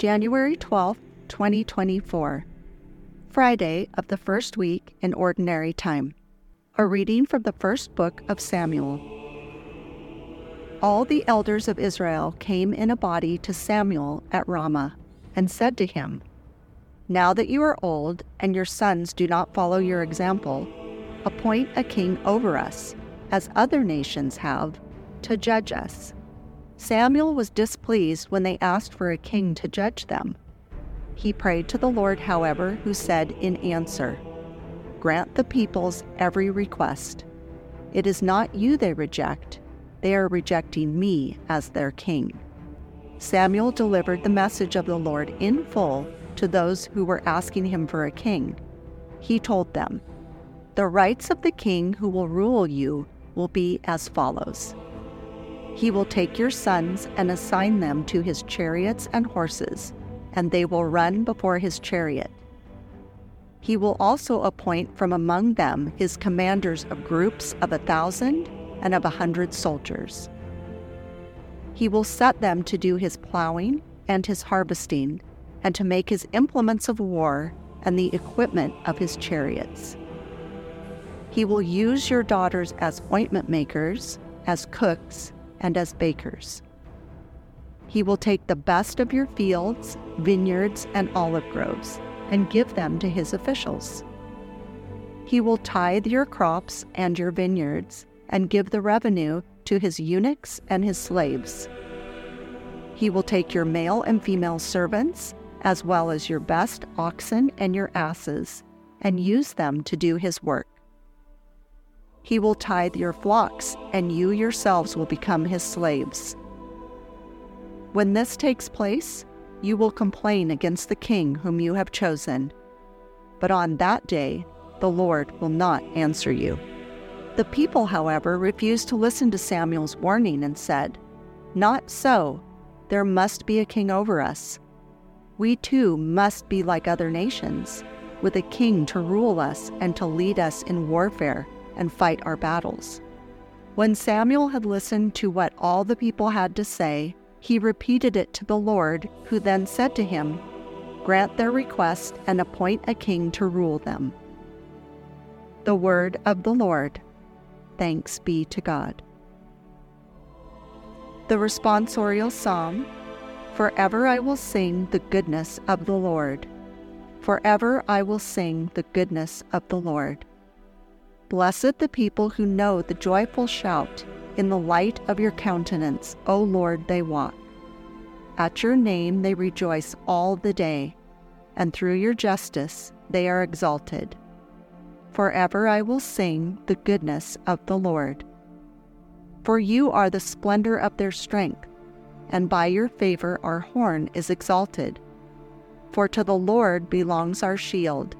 January 12, 2024, Friday of the first week in Ordinary Time. A reading from the first book of Samuel. All the elders of Israel came in a body to Samuel at Ramah and said to him, Now that you are old and your sons do not follow your example, appoint a king over us, as other nations have, to judge us. Samuel was displeased when they asked for a king to judge them. He prayed to the Lord, however, who said in answer, Grant the people's every request. It is not you they reject, they are rejecting me as their king. Samuel delivered the message of the Lord in full to those who were asking him for a king. He told them, The rights of the king who will rule you will be as follows He will take your sons and assign them to his chariots and horses, and they will run before his chariot. He will also appoint from among them his commanders of groups of a thousand and of a hundred soldiers. He will set them to do his plowing and his harvesting, and to make his implements of war and the equipment of his chariots. He will use your daughters as ointment makers, as cooks, and as bakers. He will take the best of your fields, vineyards, and olive groves and give them to his officials. He will tithe your crops and your vineyards and give the revenue to his eunuchs and his slaves. He will take your male and female servants, as well as your best oxen and your asses, and use them to do his work. He will tithe your flocks, and you yourselves will become his slaves. When this takes place, you will complain against the king whom you have chosen. But on that day, the Lord will not answer you. The people, however, refused to listen to Samuel's warning and said, Not so. There must be a king over us. We too must be like other nations, with a king to rule us and to lead us in warfare and fight our battles. When Samuel had listened to what all the people had to say, he repeated it to the Lord, who then said to him, Grant their request and appoint a king to rule them. The word of the Lord. Thanks be to God. The responsorial psalm Forever I will sing the goodness of the Lord. Forever I will sing the goodness of the Lord. Blessed the people who know the joyful shout. In the light of your countenance, O Lord, they walk. At your name they rejoice all the day, and through your justice they are exalted. Forever I will sing the goodness of the Lord. For you are the splendor of their strength, and by your favor our horn is exalted. For to the Lord belongs our shield,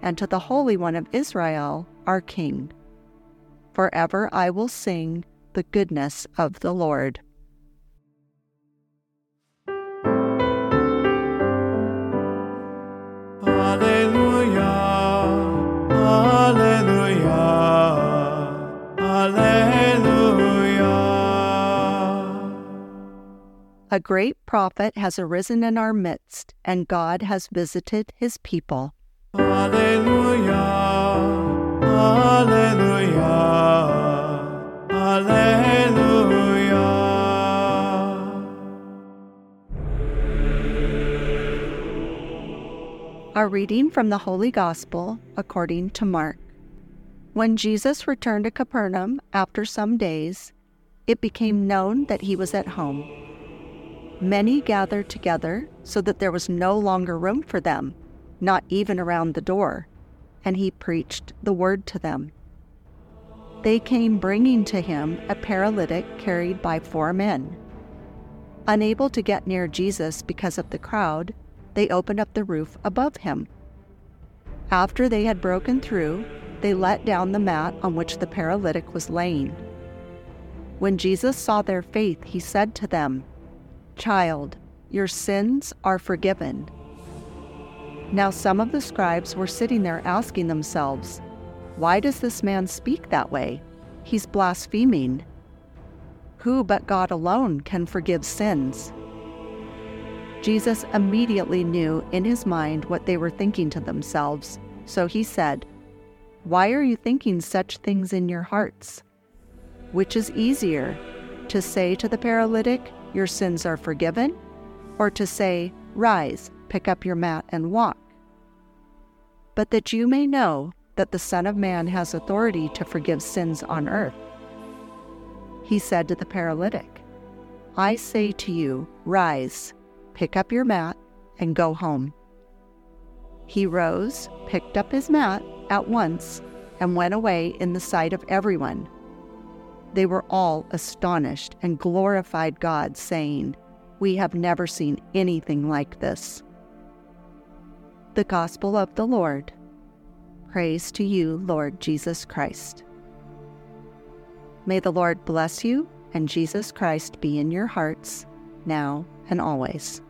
and to the Holy One of Israel our King. Forever I will sing the goodness of the Lord. A great prophet has arisen in our midst, and God has visited his people. Alleluia, Alleluia, Alleluia. A reading from the Holy Gospel according to Mark. When Jesus returned to Capernaum after some days, it became known that he was at home Many gathered together so that there was no longer room for them, not even around the door, and he preached the word to them. They came bringing to him a paralytic carried by four men. Unable to get near Jesus because of the crowd, they opened up the roof above him. After they had broken through, they let down the mat on which the paralytic was laying. When Jesus saw their faith, he said to them, Child, your sins are forgiven. Now, some of the scribes were sitting there asking themselves, Why does this man speak that way? He's blaspheming. Who but God alone can forgive sins? Jesus immediately knew in his mind what they were thinking to themselves, so he said, Why are you thinking such things in your hearts? Which is easier, to say to the paralytic, Your sins are forgiven, or to say, Rise, pick up your mat, and walk? But that you may know that the Son of Man has authority to forgive sins on earth. He said to the paralytic, I say to you, Rise pick up your mat, and go home. He rose, picked up his mat at once, and went away in the sight of everyone. They were all astonished and glorified God, saying, We have never seen anything like this. The Gospel of the Lord. Praise to you, Lord Jesus Christ. May the Lord bless you and Jesus Christ be in your hearts, now and always.